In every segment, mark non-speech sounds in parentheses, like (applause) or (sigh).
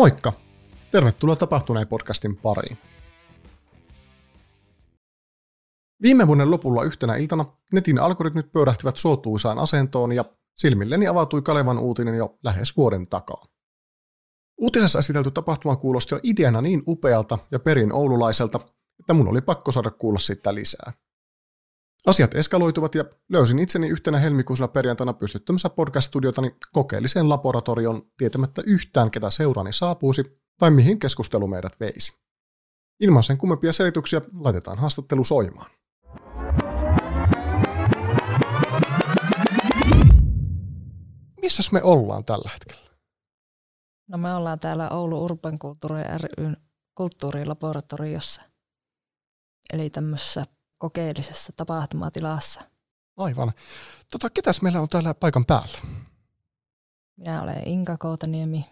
Moikka! Tervetuloa Tapahtuneen podcastin pariin. Viime vuoden lopulla yhtenä iltana netin algoritmit pöydähtivät suotuisaan asentoon ja silmilleni avautui Kalevan uutinen jo lähes vuoden takaa. Uutisessa esitelty tapahtuma kuulosti jo ideana niin upealta ja perin oululaiselta, että mun oli pakko saada kuulla siitä lisää. Asiat eskaloituvat ja löysin itseni yhtenä helmikuisena perjantaina pystyttämässä podcast-studiotani kokeelliseen laboratorion tietämättä yhtään, ketä seuraani saapuisi tai mihin keskustelu meidät veisi. Ilman sen kummempia selityksiä laitetaan haastattelu soimaan. Missäs me ollaan tällä hetkellä? No me ollaan täällä Oulu Urban Kulttuuri ryn kulttuurilaboratoriossa. Eli tämmöisessä kokeellisessa tapahtumatilassa. Aivan. Tota, ketäs meillä on täällä paikan päällä? Minä olen Inka Koutaniemi.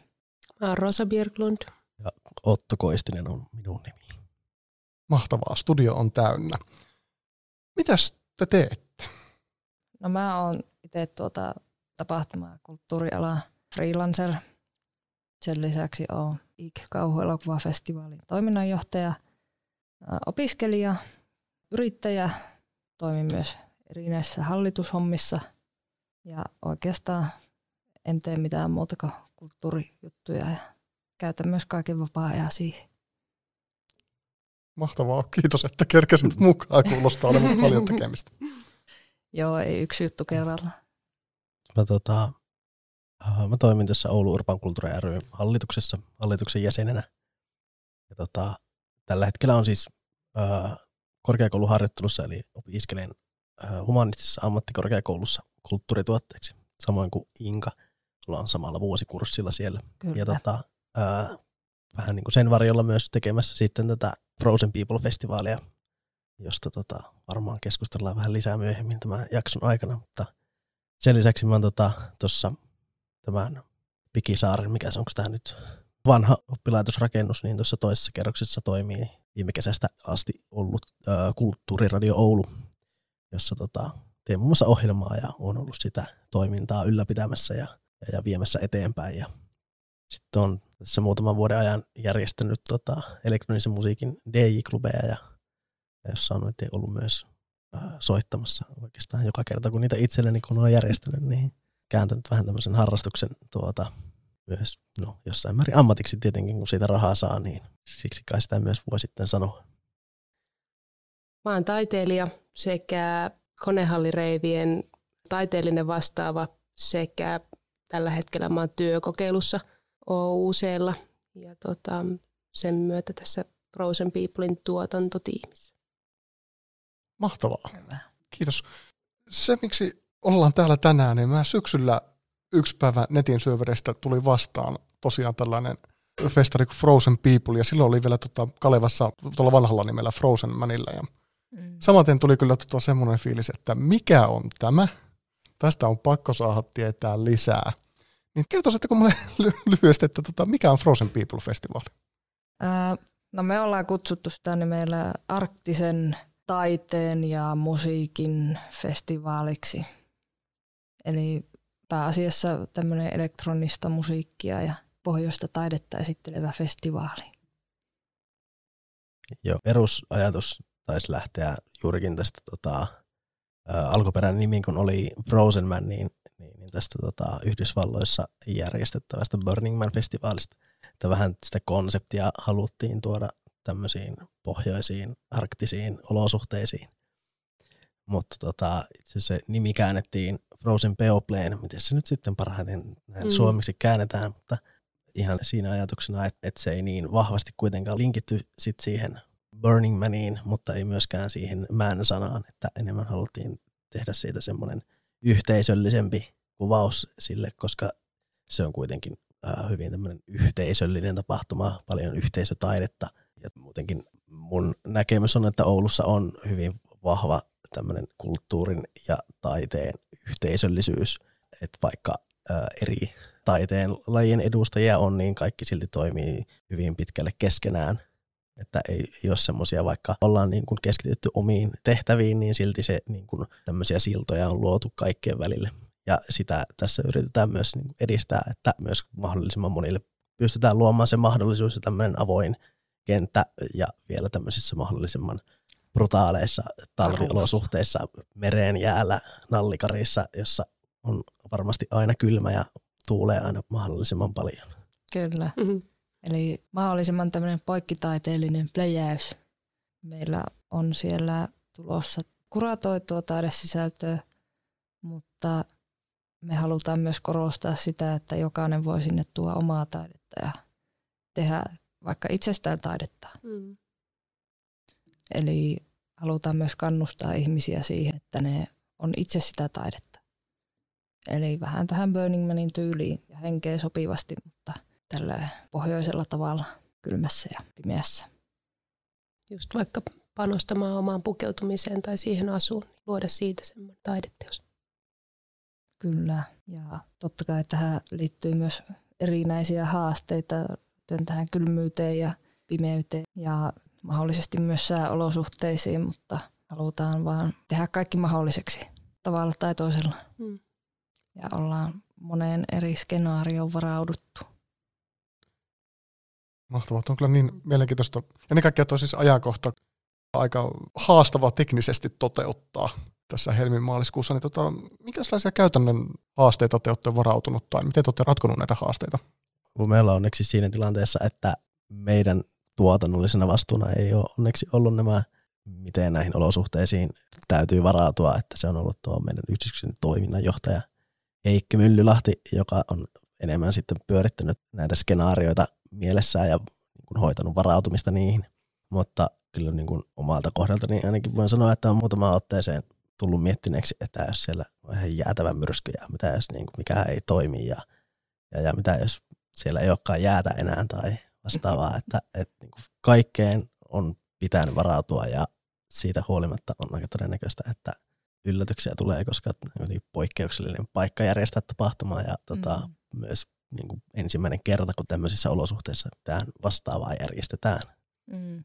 Mä oon Rosa Björklund. Ja Otto Koistinen on minun nimi. Mahtavaa, studio on täynnä. Mitäs te teette? No mä oon itse tuota tapahtuma- ja kulttuuriala freelancer. Sen lisäksi oon IK Kauhuelokuvafestivaalin toiminnanjohtaja, opiskelija yrittäjä, toimin myös erinäisissä hallitushommissa ja oikeastaan en tee mitään muuta kuin kulttuurijuttuja ja käytän myös kaiken vapaa-ajan siihen. Mahtavaa, kiitos, että kerkesit mukaan. Kuulostaa olevan (laughs) paljon tekemistä. Joo, ei yksi juttu kerralla. Mä, tota, mä toimin tässä Oulu Urban Kulttuuri ry hallituksessa, hallituksen jäsenenä. Ja tota, tällä hetkellä on siis äh, korkeakouluharjoittelussa, eli opiskelen humanistisessa ammattikorkeakoulussa kulttuurituotteeksi, samoin kuin Inka. Ollaan samalla vuosikurssilla siellä. Kyllä. Ja tota, ää, vähän niin kuin sen varjolla myös tekemässä sitten tätä Frozen People-festivaalia, josta tota, varmaan keskustellaan vähän lisää myöhemmin tämän jakson aikana. Mutta sen lisäksi mä oon tuossa tota, tämän Pikisaaren, mikä se onko tämä nyt vanha oppilaitosrakennus, niin tuossa toisessa kerroksessa toimii viime kesästä asti ollut ää, Kulttuuriradio Oulu, jossa tota, teen muun muassa ohjelmaa ja on ollut sitä toimintaa ylläpitämässä ja, ja, ja viemässä eteenpäin. Ja sitten on tässä muutaman vuoden ajan järjestänyt tota, elektronisen musiikin DJ-klubeja, ja, ja jossa on ollut myös ää, soittamassa oikeastaan joka kerta, kun niitä itselleni kun on järjestänyt, niin kääntänyt vähän tämmöisen harrastuksen tuota, myös no, jossain määrin ammatiksi tietenkin, kun siitä rahaa saa, niin siksi kai sitä myös voi sitten sanoa. Mä oon taiteilija sekä konehallireivien taiteellinen vastaava sekä tällä hetkellä mä oon työkokeilussa OUClla ja tota, sen myötä tässä Frozen Peoplein tuotantotiimissä. Mahtavaa. Kiitos. Se, miksi ollaan täällä tänään, niin mä syksyllä yksi päivä netin syövereistä tuli vastaan tosiaan tällainen festari kuin Frozen People, ja silloin oli vielä tota Kalevassa tuolla vanhalla nimellä Frozen Manilla, ja mm. samaten tuli kyllä tota semmoinen fiilis, että mikä on tämä? Tästä on pakko saada tietää lisää. Niin kertoisitteko mulle (laughs) lyhyesti, että tota, mikä on Frozen People Festival? Äh, no me ollaan kutsuttu sitä nimellä arktisen taiteen ja musiikin festivaaliksi. Eli pääasiassa tämmöinen elektronista musiikkia ja pohjoista taidetta esittelevä festivaali. Joo, perusajatus taisi lähteä juurikin tästä tota, ä, alkuperäinen nimi, kun oli Frozen Man, niin, niin, niin tästä tota, Yhdysvalloissa järjestettävästä Burning Man-festivaalista. Että vähän sitä konseptia haluttiin tuoda tämmöisiin pohjoisiin, arktisiin olosuhteisiin. Mutta tota, itse se nimi käännettiin Frozen Peopleen, miten se nyt sitten parhaiten mm. suomeksi käännetään, mutta ihan siinä ajatuksena, että, että se ei niin vahvasti kuitenkaan linkitty sit siihen Burning Maniin, mutta ei myöskään siihen man-sanaan, että enemmän haluttiin tehdä siitä semmoinen yhteisöllisempi kuvaus sille, koska se on kuitenkin äh, hyvin tämmöinen yhteisöllinen tapahtuma, paljon yhteisötaidetta ja muutenkin mun näkemys on, että Oulussa on hyvin vahva tämmöinen kulttuurin ja taiteen yhteisöllisyys, että vaikka ää, eri taiteen lajien edustajia on, niin kaikki silti toimii hyvin pitkälle keskenään. Että ei, jos semmoisia vaikka ollaan niin kuin keskitytty omiin tehtäviin, niin silti se niin kuin tämmöisiä siltoja on luotu kaikkien välille. Ja sitä tässä yritetään myös niin edistää, että myös mahdollisimman monille pystytään luomaan se mahdollisuus ja tämmöinen avoin kenttä ja vielä tämmöisissä mahdollisimman brutaaleissa talviolosuhteissa mereen jäällä nallikarissa, jossa on varmasti aina kylmä ja tuulee aina mahdollisimman paljon. Kyllä. Mm-hmm. Eli mahdollisimman tämmöinen poikkitaiteellinen pläjäys. Meillä on siellä tulossa kuratoitua taidesisältöä, mutta me halutaan myös korostaa sitä, että jokainen voi sinne tuoda omaa taidetta ja tehdä vaikka itsestään taidetta. Mm. Eli halutaan myös kannustaa ihmisiä siihen, että ne on itse sitä taidetta. Eli vähän tähän Burning Manin tyyliin ja henkeä sopivasti, mutta tällä pohjoisella tavalla kylmässä ja pimeässä. Just vaikka panostamaan omaan pukeutumiseen tai siihen asuun, niin luoda siitä semmoinen taideteos. Kyllä, ja totta kai tähän liittyy myös erinäisiä haasteita tähän kylmyyteen ja pimeyteen ja mahdollisesti myös sääolosuhteisiin, mutta halutaan vaan tehdä kaikki mahdolliseksi tavalla tai toisella. Mm. Ja ollaan moneen eri skenaarioon varauduttu. Mahtavaa. on kyllä niin mielenkiintoista. Ennen kaikkea tuo siis ajankohta aika haastava teknisesti toteuttaa tässä helmi-maaliskuussa. Niin tota, minkälaisia käytännön haasteita te olette varautunut tai miten te olette ratkonut näitä haasteita? Meillä on onneksi siinä tilanteessa, että meidän tuotannollisena vastuuna ei ole onneksi ollut nämä, miten näihin olosuhteisiin täytyy varautua, että se on ollut tuo meidän yhdistyksen toiminnanjohtaja Heikki Myllylahti, joka on enemmän sitten pyörittänyt näitä skenaarioita mielessään ja niin hoitanut varautumista niihin. Mutta kyllä niin kuin omalta kohdaltani ainakin voin sanoa, että on muutama otteeseen tullut miettineeksi, että jos siellä on ihan jäätävä myrsky ja mitä jos niin kuin mikä ei toimi ja, ja, ja mitä jos siellä ei olekaan jäätä enää tai vastaavaa, että, että niin kuin kaikkeen on pitänyt varautua ja siitä huolimatta on aika todennäköistä, että yllätyksiä tulee, koska on poikkeuksellinen paikka järjestää tapahtumaa ja tota, mm. myös niin kuin ensimmäinen kerta, kun tämmöisissä olosuhteissa tähän vastaavaa järjestetään. Mm.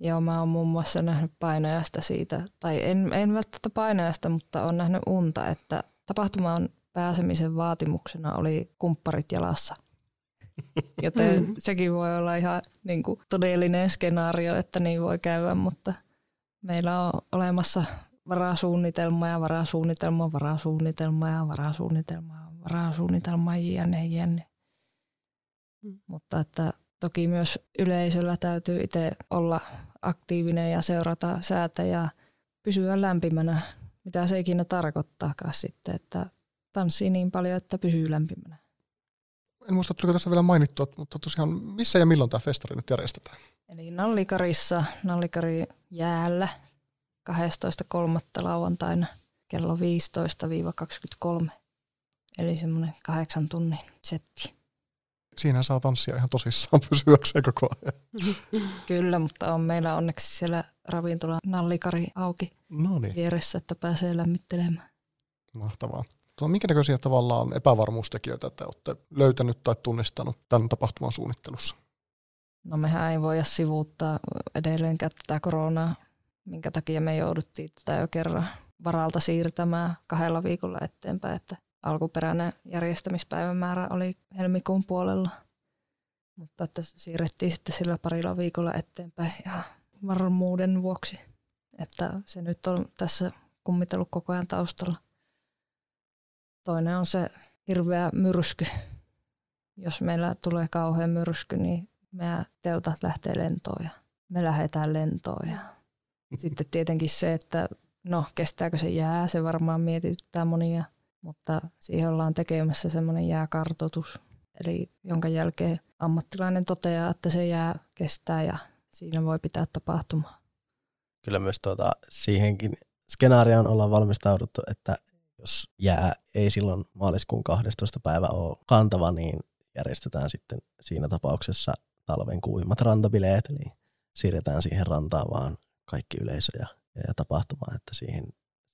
Joo, mä oon muun muassa nähnyt painajasta siitä, tai en, en välttämättä painajasta, mutta on nähnyt unta, että tapahtumaan pääsemisen vaatimuksena oli kumpparit jalassa. (laughs) Joten mm. sekin voi olla ihan niin kuin, todellinen skenaario, että niin voi käydä, mutta meillä on olemassa varasuunnitelma ja varasuunnitelma, varasuunnitelma ja varasuunnitelma, varasuunnitelma, jne, jne. Mm. Mutta että toki myös yleisöllä täytyy itse olla aktiivinen ja seurata säätä ja pysyä lämpimänä, mitä se ikinä tarkoittaakaan sitten, että tanssii niin paljon, että pysyy lämpimänä. En muista, tuliko tässä vielä mainittua, mutta tosiaan missä ja milloin tämä festari nyt järjestetään? Eli Nallikarissa, Nallikari jäällä 12.3. lauantaina kello 15-23. Eli semmoinen kahdeksan tunnin setti. Siinä saa tanssia ihan tosissaan (laughs) pysyäkseen koko ajan. (laughs) Kyllä, mutta on meillä onneksi siellä ravintola Nallikari auki no niin. vieressä, että pääsee lämmittelemään. Mahtavaa. Tuo, minkä näköisiä tavallaan epävarmuustekijöitä te olette löytänyt tai tunnistanut tämän tapahtuman suunnittelussa? No mehän ei voida sivuuttaa edelleenkään tätä koronaa, minkä takia me jouduttiin tätä jo kerran varalta siirtämään kahdella viikolla eteenpäin, että alkuperäinen järjestämispäivämäärä oli helmikuun puolella. Mutta että siirrettiin sitten sillä parilla viikolla eteenpäin ja varmuuden vuoksi, että se nyt on tässä kummitellut koko ajan taustalla. Toinen on se hirveä myrsky. Jos meillä tulee kauhean myrsky, niin meidän teltat lähtee lentoon ja me lähdetään lentoon. Ja sitten tietenkin se, että no kestääkö se jää, se varmaan mietityttää monia, mutta siihen ollaan tekemässä semmoinen jääkartoitus, eli jonka jälkeen ammattilainen toteaa, että se jää kestää ja siinä voi pitää tapahtumaa. Kyllä myös tuota, siihenkin skenaarioon ollaan valmistauduttu, että jos jää ei silloin maaliskuun 12. päivä ole kantava, niin järjestetään sitten siinä tapauksessa talven kuimat rantabileet, eli siirretään siihen rantaan vaan kaikki yleisö ja, ja tapahtuma, että siihen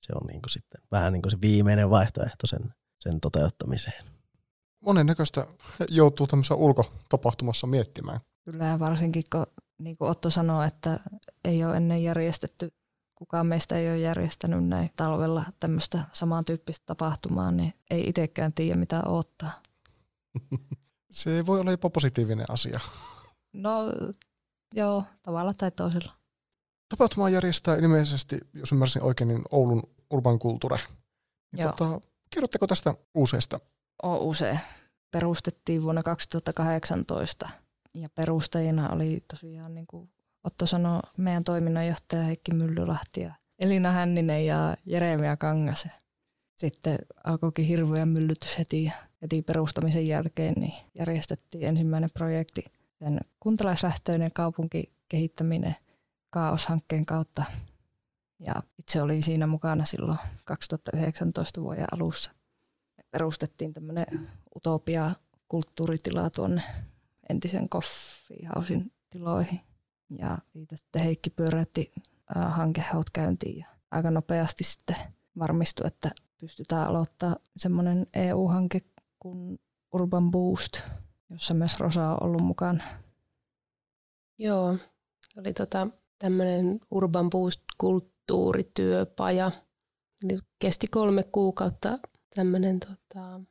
se on niin kuin sitten vähän niin kuin se viimeinen vaihtoehto sen, sen toteuttamiseen. Monen näköistä joutuu tämmöisessä ulkotapahtumassa miettimään. Kyllä varsinkin kun niin kuin Otto sanoi, että ei ole ennen järjestetty kukaan meistä ei ole järjestänyt näin talvella tämmöistä samantyyppistä tapahtumaa, niin ei itsekään tiedä mitä odottaa. (laughs) Se voi olla jopa positiivinen asia. No joo, tavalla tai toisella. Tapahtumaa järjestää ilmeisesti, jos ymmärsin oikein, niin Oulun Urban Culture. Niin tota, kerrotteko tästä useista? OUC perustettiin vuonna 2018 ja perustajina oli tosiaan, niin kuin Otto sanoi, meidän toiminnanjohtaja Heikki Myllylahti ja Elina Hänninen ja Jeremia Kangas. Sitten alkoikin hirveä myllytys heti, heti perustamisen jälkeen, niin järjestettiin ensimmäinen projekti, sen kuntalaislähtöinen kaupunkikehittäminen Kaos-hankkeen kautta. Ja itse olin siinä mukana silloin 2019 vuoden alussa perustettiin tämmöinen utopia kulttuuritila tuonne entisen Coffee Housein tiloihin. Ja siitä sitten Heikki pyöräytti hankehaut käyntiin ja aika nopeasti sitten varmistui, että pystytään aloittaa semmoinen EU-hanke kuin Urban Boost, jossa myös Rosa on ollut mukana. Joo, oli tota, tämmöinen Urban Boost-kulttuurityöpaja. Eli kesti kolme kuukautta tämmöinen tota,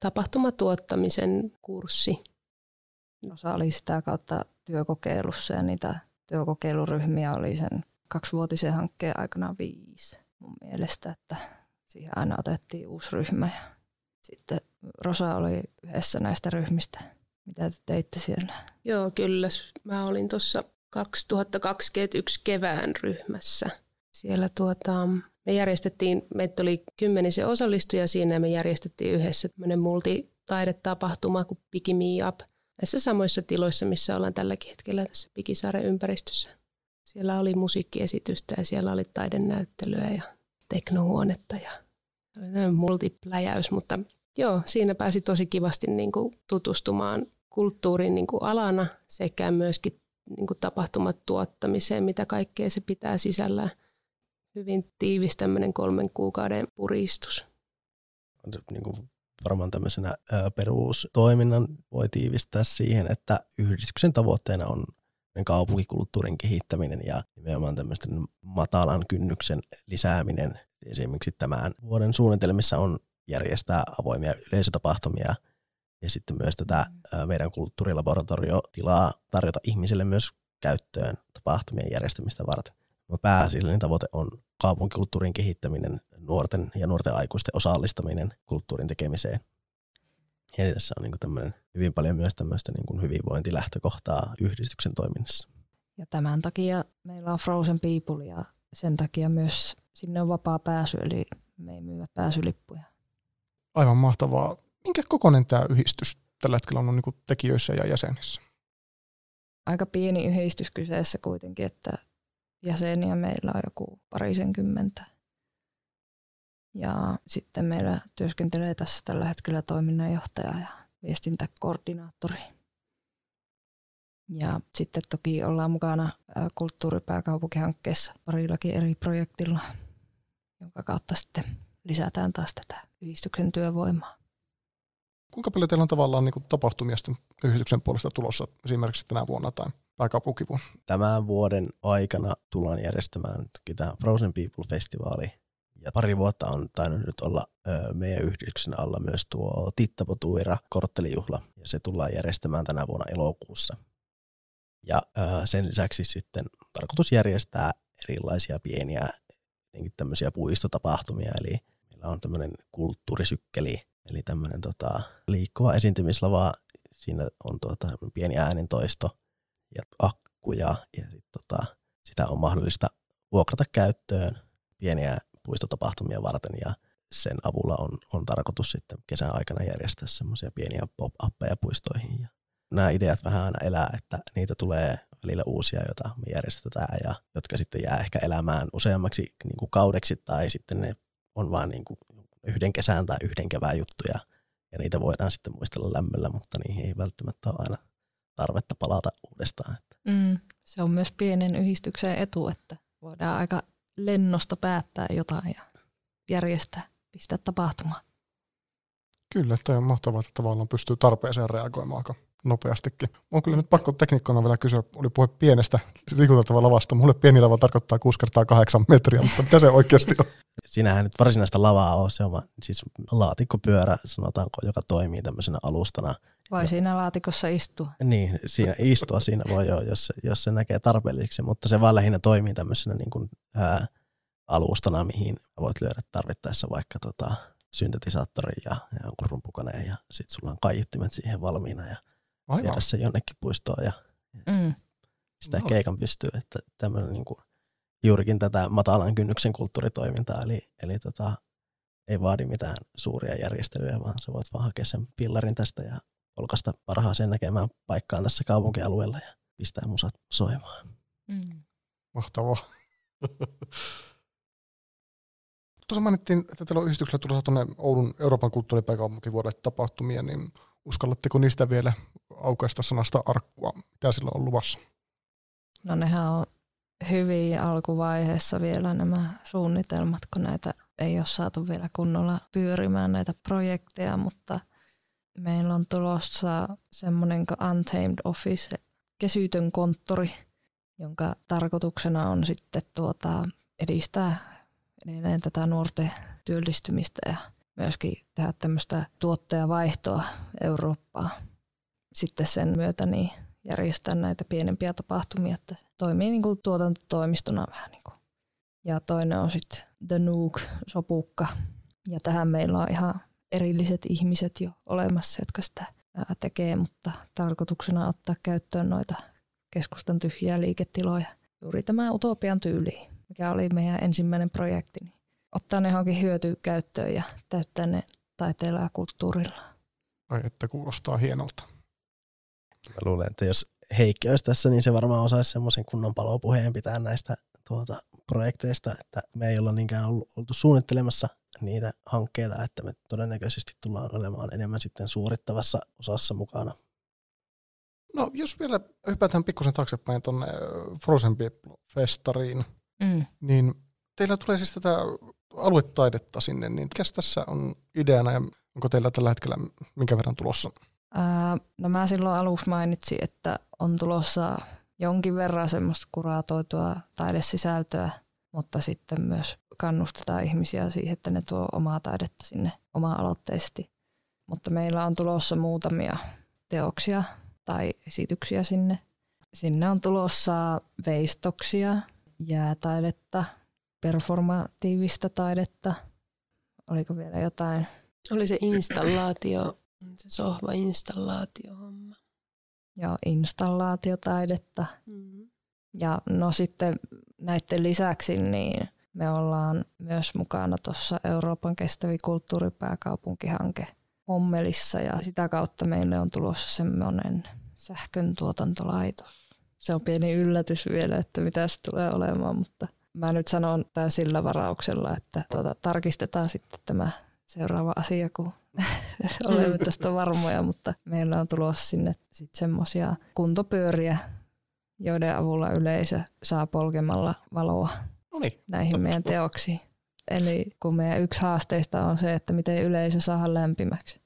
tapahtumatuottamisen kurssi. Rosa oli sitä kautta työkokeilussa ja niitä työkokeiluryhmiä oli sen kaksivuotisen hankkeen aikana viisi mun mielestä, että siihen aina otettiin uusi ryhmä. Ja sitten Rosa oli yhdessä näistä ryhmistä. Mitä te teitte siellä? Joo, kyllä. Mä olin tuossa 2021 kevään ryhmässä. Siellä tuota, me järjestettiin, meitä oli kymmenisen osallistujia siinä ja me järjestettiin yhdessä tämmöinen multitaidetapahtuma kuin Piki Me Up näissä samoissa tiloissa, missä ollaan tälläkin hetkellä tässä Pikisaaren ympäristössä. Siellä oli musiikkiesitystä ja siellä oli taidenäyttelyä ja teknohuonetta ja multipläjäys, mutta joo, siinä pääsi tosi kivasti niin kuin tutustumaan kulttuurin niin kuin alana sekä myöskin niin kuin tapahtumat tuottamiseen, mitä kaikkea se pitää sisällään. Hyvin tiivis tämmöinen kolmen kuukauden puristus. niin kuin varmaan tämmöisenä perustoiminnan voi tiivistää siihen, että yhdistyksen tavoitteena on kaupunkikulttuurin kehittäminen ja nimenomaan tämmöisten matalan kynnyksen lisääminen. Esimerkiksi tämän vuoden suunnitelmissa on järjestää avoimia yleisötapahtumia ja sitten myös tätä meidän kulttuurilaboratoriotilaa tarjota ihmisille myös käyttöön tapahtumien järjestämistä varten. Pääasiallinen tavoite on kaupunkikulttuurin kehittäminen, nuorten ja nuorten aikuisten osallistaminen kulttuurin tekemiseen. Eli tässä on niin tämmöinen hyvin paljon myös tämmöistä niin hyvinvointilähtökohtaa yhdistyksen toiminnassa. Ja tämän takia meillä on Frozen People ja sen takia myös sinne on vapaa pääsy, eli me ei myyä pääsylippuja. Aivan mahtavaa. Minkä kokoinen tämä yhdistys tällä hetkellä on niin tekijöissä ja jäsenissä? Aika pieni yhdistys kyseessä kuitenkin, että jäseniä meillä on joku parisenkymmentä. Ja sitten meillä työskentelee tässä tällä hetkellä toiminnanjohtaja ja viestintäkoordinaattori. Ja sitten toki ollaan mukana ää, kulttuuripääkaupunkihankkeessa parillakin eri projektilla, jonka kautta sitten lisätään taas tätä yhdistyksen työvoimaa. Kuinka paljon teillä on tavallaan niin tapahtumia yhdistyksen puolesta tulossa esimerkiksi tänä vuonna tai pääkaupunkivuonna? Tämän vuoden aikana tullaan järjestämään tämä Frozen People-festivaali. Ja pari vuotta on tainnut nyt olla ö, meidän yhdistyksen alla myös tuo Tittapotuira korttelijuhla. Ja se tullaan järjestämään tänä vuonna elokuussa. Ja ö, sen lisäksi sitten tarkoitus järjestää erilaisia pieniä tämmöisiä puistotapahtumia. Eli meillä on tämmöinen kulttuurisykkeli, eli tämmöinen tota, liikkuva esiintymislava. Siinä on tuota, pieni äänentoisto ja akkuja ja sit, tota, sitä on mahdollista vuokrata käyttöön pieniä puistotapahtumia varten ja sen avulla on, on tarkoitus sitten kesän aikana järjestää semmoisia pieniä pop-appeja puistoihin. Ja nämä ideat vähän aina elää, että niitä tulee välillä uusia, joita me järjestetään ja jotka sitten jää ehkä elämään useammaksi niin kuin kaudeksi tai sitten ne on vain niin kuin yhden kesän tai yhden kevään juttuja ja niitä voidaan sitten muistella lämmöllä, mutta niihin ei välttämättä ole aina tarvetta palata uudestaan. Mm, se on myös pienen yhdistyksen etu, että voidaan aika lennosta päättää jotain ja järjestää, pistää tapahtumaan. Kyllä, toi on mahtavaa, että tavallaan pystyy tarpeeseen reagoimaan aika nopeastikin. On kyllä nyt pakko teknikkona vielä kysyä, oli puhe pienestä liikuteltavaa lavasta. Mulle pieni lava tarkoittaa 6 kertaa 8 metriä, mutta mitä se oikeasti on? (laughs) siinähän nyt varsinaista lavaa ole, se on vaan, siis laatikkopyörä, sanotaanko, joka toimii tämmöisenä alustana. Voi Ja- siinä laatikossa istua. Niin, siinä istua siinä voi jo, jos, se- jos se näkee tarpeelliseksi, mutta se vaan lähinnä toimii tämmöisenä niin kuin, ää, alustana, mihin voit lyödä tarvittaessa vaikka tota, syntetisaattorin ja, ja jonkun rumpukoneen ja sitten sulla on kaiuttimet siihen valmiina ja Aivan. viedä se jonnekin puistoon ja Mm. sitä No. keikan pystyy, että tämmöinen niin kuin, juurikin tätä matalan kynnyksen kulttuuritoimintaa, eli, eli tota, ei vaadi mitään suuria järjestelyjä, vaan sä voit vaan hakea sen pillarin tästä ja polkasta parhaaseen näkemään paikkaan tässä kaupunkialueella ja pistää musat soimaan. Mm. Mahtavaa. (laughs) Tuossa mainittiin, että teillä on yhdistyksellä tulossa tuonne Oulun Euroopan kulttuuripääkaupunkivuodelle tapahtumia, niin uskallatteko niistä vielä aukaista sanasta arkkua? Mitä sillä on luvassa? No nehän on hyvin alkuvaiheessa vielä nämä suunnitelmat, kun näitä ei ole saatu vielä kunnolla pyörimään näitä projekteja, mutta meillä on tulossa semmoinen kuin Untamed Office, kesytön konttori, jonka tarkoituksena on sitten tuota, edistää edelleen tätä nuorten työllistymistä ja myöskin tehdä tämmöistä tuottajavaihtoa Eurooppaan. Sitten sen myötä niin järjestää näitä pienempiä tapahtumia, että toimii niin kuin tuotantotoimistona vähän niin kuin. Ja toinen on sitten The Nook, sopukka. Ja tähän meillä on ihan erilliset ihmiset jo olemassa, jotka sitä tekee, mutta tarkoituksena ottaa käyttöön noita keskustan tyhjiä liiketiloja. Juuri tämä Utopian tyyli, mikä oli meidän ensimmäinen projekti. Niin ottaa ne johonkin hyötykäyttöön ja täyttää ne taiteella ja kulttuurilla. Ai että kuulostaa hienolta. Mä luulen, että jos Heikki olisi tässä, niin se varmaan osaisi semmoisen kunnon palopuheen pitää näistä tuota, projekteista, että me ei olla niinkään ollut, oltu suunnittelemassa niitä hankkeita, että me todennäköisesti tullaan olemaan enemmän sitten suorittavassa osassa mukana. No jos vielä hypätään pikkusen taaksepäin tuonne Frozen People-festariin, Mm. niin teillä tulee siis tätä aluetaidetta sinne, niin mikä tässä on ideana ja onko teillä tällä hetkellä minkä verran tulossa? Ää, no mä silloin aluksi mainitsin, että on tulossa jonkin verran semmoista kuratoitua taidesisältöä, mutta sitten myös kannustetaan ihmisiä siihen, että ne tuo omaa taidetta sinne oma-aloitteisesti. Mutta meillä on tulossa muutamia teoksia tai esityksiä sinne. Sinne on tulossa veistoksia, jäätaidetta, performatiivista taidetta. Oliko vielä jotain? Oli se installaatio, se sohva-installaatio-homma. Ja installaatiotaidetta. Mm. Ja no sitten näiden lisäksi niin me ollaan myös mukana tuossa Euroopan kestävi kulttuuripääkaupunkihanke Hommelissa ja sitä kautta meille on tulossa semmoinen sähkön tuotantolaitos. Se on pieni yllätys vielä, että mitä se tulee olemaan, mutta mä nyt sanon tämän sillä varauksella, että tuota, tarkistetaan sitten tämä seuraava asia, kun (laughs) olemme tästä varmoja, mutta meillä on tulossa sinne sitten semmoisia kuntopyöriä, joiden avulla yleisö saa polkemalla valoa No niin, näihin meidän teoksiin. Eli kun meidän yksi haasteista on se, että miten yleisö saadaan lämpimäksi.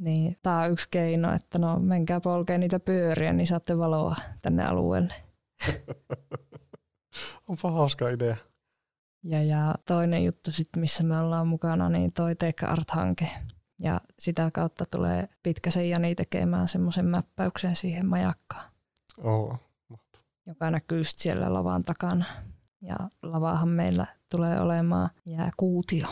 Niin tämä on yksi keino, että no menkää polkee niitä pyöriä, niin saatte valoa tänne alueelle. (laughs) onpa hauska idea. Ja, ja toinen juttu sitten, missä me ollaan mukana, niin toi Take Art-hanke. Ja sitä kautta tulee Pitkäsen Jani tekemään semmoisen mäppäyksen siihen majakkaan, Oo. joka näkyy siellä lavan takana. Ja lavaahan meillä tulee olemaan jääkuutio.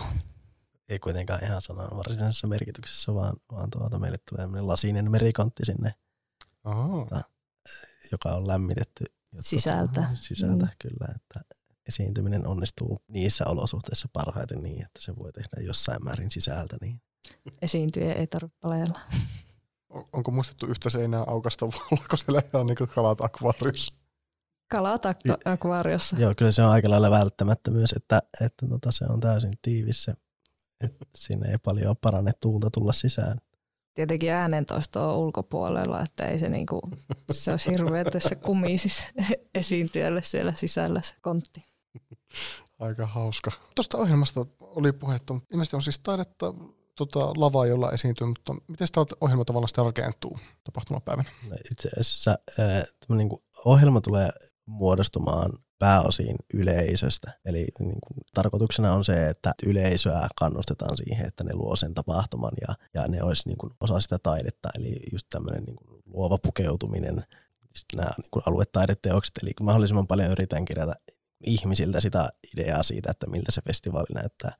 Ei kuitenkaan ihan sanan varsinaisessa merkityksessä, vaan, vaan tuota, meille tulee lasinen merikontti sinne, Aha. joka on lämmitetty. Sisältä. Sisältä, Mm. kyllä. Että esiintyminen onnistuu niissä olosuhteissa parhaiten niin, että se voi tehdä jossain määrin sisältä. Niin. Esiintyjä ei tarvitse paleella. On- Onko muistettu yhtä seinää aukasta ollaanko siellä ihan niin kuin kalat akvaariossa? Kalat ak- akvaariossa. Joo, kyllä se on aika lailla välttämättömyys, että, että tota, se on täysin tiivis se, että sinne ei paljon parane tuulta tulla sisään. Tietenkin äänentoisto on ulkopuolella, että ei se, niinku, se olisi hirveä, että se kumisisi (laughs) esiintyjälle siellä sisällä se kontti. Aika hauska. Tuosta ohjelmasta oli puhetta, mutta ilmeisesti on siis taidetta tota, lavaa, jolla esiintyy, mutta miten tämä ohjelma tavallaan sitä rakentuu tapahtumapäivänä? No Itse asiassa niin kuin ohjelma tulee muodostumaan pääosin yleisöstä. Eli niin kuin, tarkoituksena on se, että yleisöä kannustetaan siihen, että ne luo sen tapahtuman ja, ja ne olisi niin kuin, osa sitä taidetta. Eli just tämmöinen niin kuin, luova pukeutuminen, nämä niin kuin, aluetaideteokset. Eli mahdollisimman paljon yritän kerätä ihmisiltä sitä ideaa siitä, että miltä se festivaali näyttää.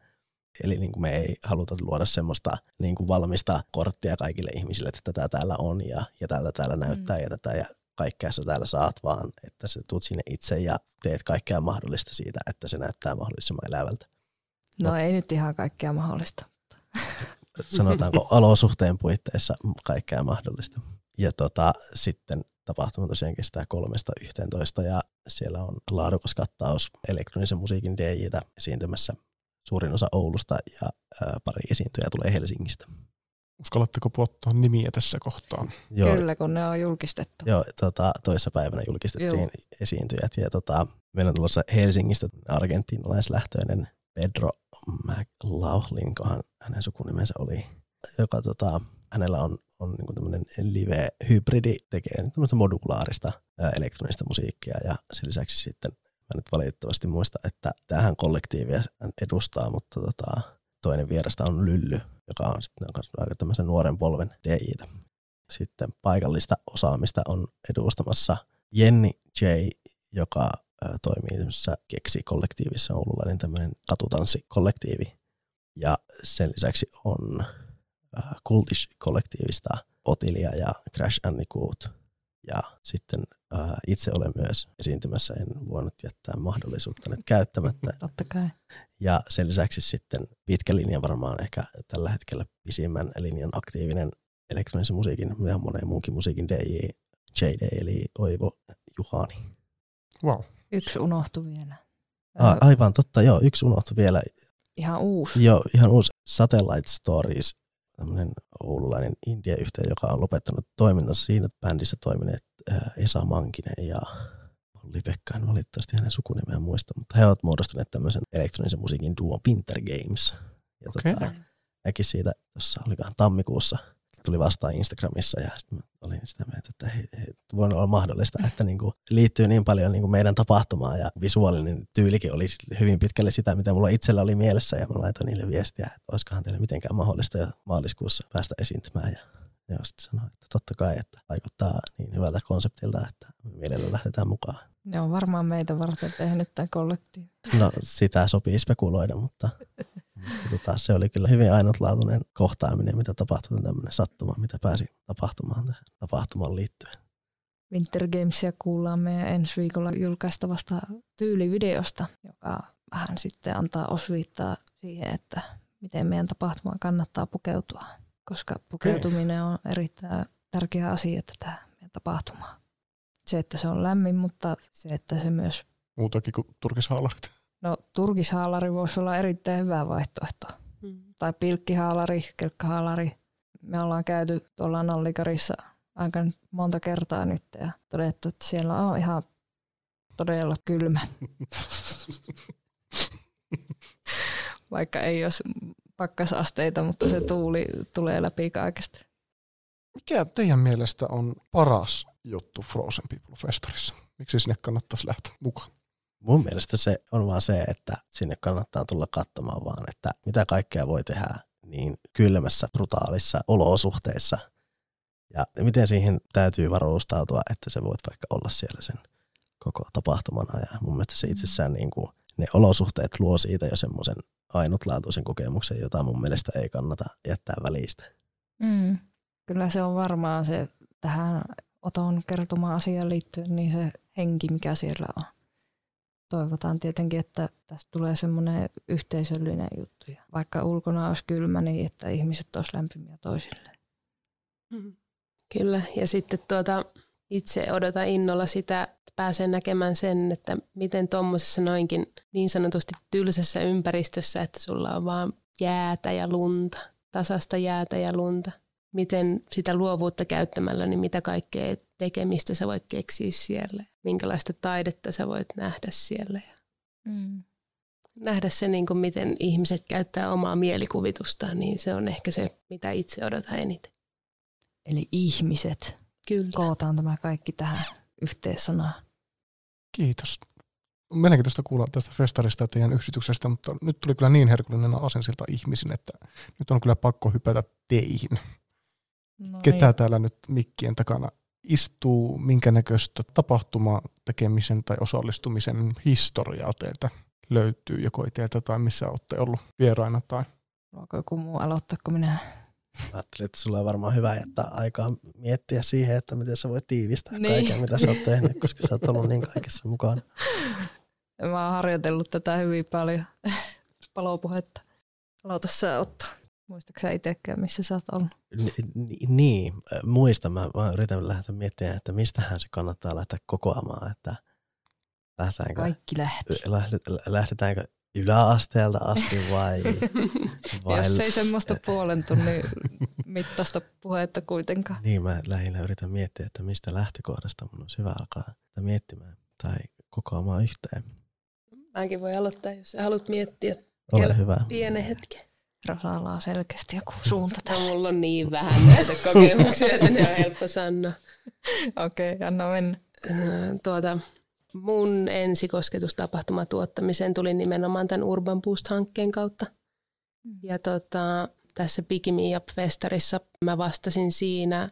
Eli niin kuin me ei haluta luoda semmoista niin kuin valmista korttia kaikille ihmisille, että tätä täällä on ja, ja täällä täällä näyttää mm. ja tätä ja kaikkea sä täällä saat, vaan että sä tuut sinne itse ja teet kaikkea mahdollista siitä, että se näyttää mahdollisimman elävältä. No, no ei nyt ihan kaikkea mahdollista. Sanotaanko olosuhteen puitteissa kaikkea mahdollista. Ja tota, sitten tapahtuma tosiaan kestää kolmesta yhteentoista ja siellä on laadukas kattaus elektronisen musiikin DJtä esiintymässä suurin osa Oulusta ja pari esiintyjää tulee Helsingistä. Uskallatteko puottaa nimiä tässä kohtaa? Joo, Kyllä, kun ne on julkistettu. Joo, tota, toissa päivänä julkistettiin Joo. esiintyjät. Ja tota, meillä on tulossa Helsingistä argentinalaislähtöinen Pedro McLaughlin, kohan hänen sukunimensä oli, joka tota, hänellä on, on niin tämmöinen live-hybridi, tekee tämmöistä modulaarista elektronista musiikkia ja sen lisäksi sitten mä nyt valitettavasti muista, että tähän kollektiivia edustaa, mutta tota, toinen vierasta on Lylly, joka on sitten aika tämmöisen nuoren polven DJtä. Sitten paikallista osaamista on edustamassa Jenni J, joka toimii tämmöisessä Keksi-kollektiivissa Oululainen tämmöinen katutanssikollektiivi. Ja sen lisäksi on Kultish-kollektiivista Otilia ja Crash Annicoot. Ja sitten äh, itse olen myös esiintymässä, en voinut jättää mahdollisuutta nyt käyttämättä. (laughs) Totta kai. Ja sen lisäksi sitten pitkä linja varmaan ehkä tällä hetkellä pisimmän linjan aktiivinen elektronisen musiikin ja monen muunkin musiikin DJ, JD, eli Oivo Juhani. Wow. Yksi unohtui vielä. A, aivan totta, joo, yksi unohtui vielä. Ihan uusi. Joo, ihan uusi. Satellite Stories, tämmöinen oululainen India-yhteen, joka on lopettanut toimintansa siinä bändissä toimineet Esa Mankinen ja Olli Pekka, en valitettavasti hänen sukunimeään muista, mutta he ovat muodostaneet tämmöisen elektronisen musiikin duo Winter Games. Ja okay. tota, siitä tuossa olikohan tammikuussa tuli vastaan Instagramissa ja sitten olin sitä mieltä, että ei, ei voi olla mahdollista, että niinku liittyy niin paljon niinku meidän tapahtumaan ja visuaalinen tyylikin oli hyvin pitkälle sitä, mitä mulla itsellä oli mielessä ja mä laitoin niille viestiä, että olisikohan teille mitenkään mahdollista jo maaliskuussa päästä esiintymään ja ja sitten sanoi, että totta kai, että vaikuttaa niin hyvältä konseptilta, että mielellä lähdetään mukaan. Ne on varmaan meitä varten tehnyt tämä kollektiivi. No sitä sopii spekuloida, mutta, (laughs) mutta tota, se oli kyllä hyvin ainutlaatuinen kohtaaminen, mitä tapahtui, tämmöinen sattuma, mitä pääsi tapahtumaan tähän tapahtumaan liittyen. Winter Gamesia kuullaan meidän ensi viikolla julkaistavasta tyylivideosta, joka vähän sitten antaa osviittaa siihen, että miten meidän tapahtumaan kannattaa pukeutua koska pukeutuminen on erittäin tärkeä asia tätä meidän tapahtumaa. Se, että se on lämmin, mutta se, että se myös... Muutakin kuin turkishaalarit. No turkishaalari voisi olla erittäin hyvä vaihtoehto. Mm. Tai pilkkihaalari, kelkkahaalari. Me ollaan käyty tuolla Nallikarissa aika monta kertaa nyt ja todettu, että siellä on ihan todella kylmä. (laughs) Vaikka ei olisi pakkasasteita, mutta se tuuli tulee läpi kaikesta. Mikä teidän mielestä on paras juttu Frozen People Festarissa? Miksi sinne kannattaisi lähteä mukaan? Mun mielestä se on vaan se, että sinne kannattaa tulla katsomaan vaan, että mitä kaikkea voi tehdä niin kylmässä, brutaalissa olosuhteissa. Ja miten siihen täytyy varustautua, että se voit vaikka olla siellä sen koko tapahtuman ajan. Mun mielestä se itsessään niin kuin, ne olosuhteet luo siitä jo semmoisen ainutlaatuisen kokemuksen, jota mun mielestä ei kannata jättää välistä. Mm. Kyllä se on varmaan se tähän Oton kertomaan asiaan liittyen, niin se henki, mikä siellä on. Toivotaan tietenkin, että tästä tulee semmoinen yhteisöllinen juttu. Vaikka ulkona olisi kylmä, niin että ihmiset olisivat lämpimiä toisilleen. Mm. Kyllä, ja sitten tuota, itse odotan innolla sitä, että pääsen näkemään sen, että miten tuommoisessa noinkin niin sanotusti tylsässä ympäristössä, että sulla on vaan jäätä ja lunta, tasasta jäätä ja lunta. Miten sitä luovuutta käyttämällä, niin mitä kaikkea tekemistä sä voit keksiä siellä, minkälaista taidetta sä voit nähdä siellä. Mm. Nähdä se, niin kuin miten ihmiset käyttää omaa mielikuvitustaan, niin se on ehkä se, mitä itse odotan eniten. Eli ihmiset Kyllä. kootaan tämä kaikki tähän yhteissanaan. Kiitos mielenkiintoista kuulla tästä festarista ja teidän yksityksestä, mutta nyt tuli kyllä niin herkullinen asensilta ihmisin, että nyt on kyllä pakko hypätä teihin. No Ketä niin. täällä nyt mikkien takana istuu, minkä näköistä tapahtuma tekemisen tai osallistumisen historiaa teiltä löytyy joko teiltä tai missä olette ollut vieraina tai Voiko joku muu aloittaa kuin minä? Mä ajattelin, että sulla on varmaan hyvä jättää aikaa miettiä siihen, että miten sä voit tiivistää Niin. niin. kaiken, mitä sä oot tehnyt, koska sä oot ollut niin kaikessa mukana. Mä oon harjoitellut tätä hyvin paljon palopuhetta. Aloita sä ottaa. Muistatko sä itsekään, missä sä oot ollut? Ni, ni, niin, äh, muista. Mä, mä yritän lähteä miettimään, että mistähän se kannattaa lähteä kokoamaan, että lähdetäänkö, Kaikki lähti. lähdet- lähdetäänkö yläasteelta asti vai, (laughs) vai Jos ei semmoista puolen tunnin mittaista puhetta kuitenkaan. Niin, mä lähinnä yritän miettiä, että mistä lähtökohdasta mun on hyvä alkaa miettimään tai kokoamaan yhteen. Mäkin voi aloittaa, jos sä haluat miettiä Ole hyvä. pienen hetken. Rosalla on selkeästi joku suunta No, tässä. mulla on niin vähän näitä kokemuksia, että ne on helppo sanoa. (laughs) Okei, okay, anna mennä. Öö, Tuota, mun ensikosketus tapahtumatuottamiseen tuli nimenomaan tämän Urban Boost-hankkeen kautta. Ja tota, tässä Big Me Up-festarissa mä vastasin siinä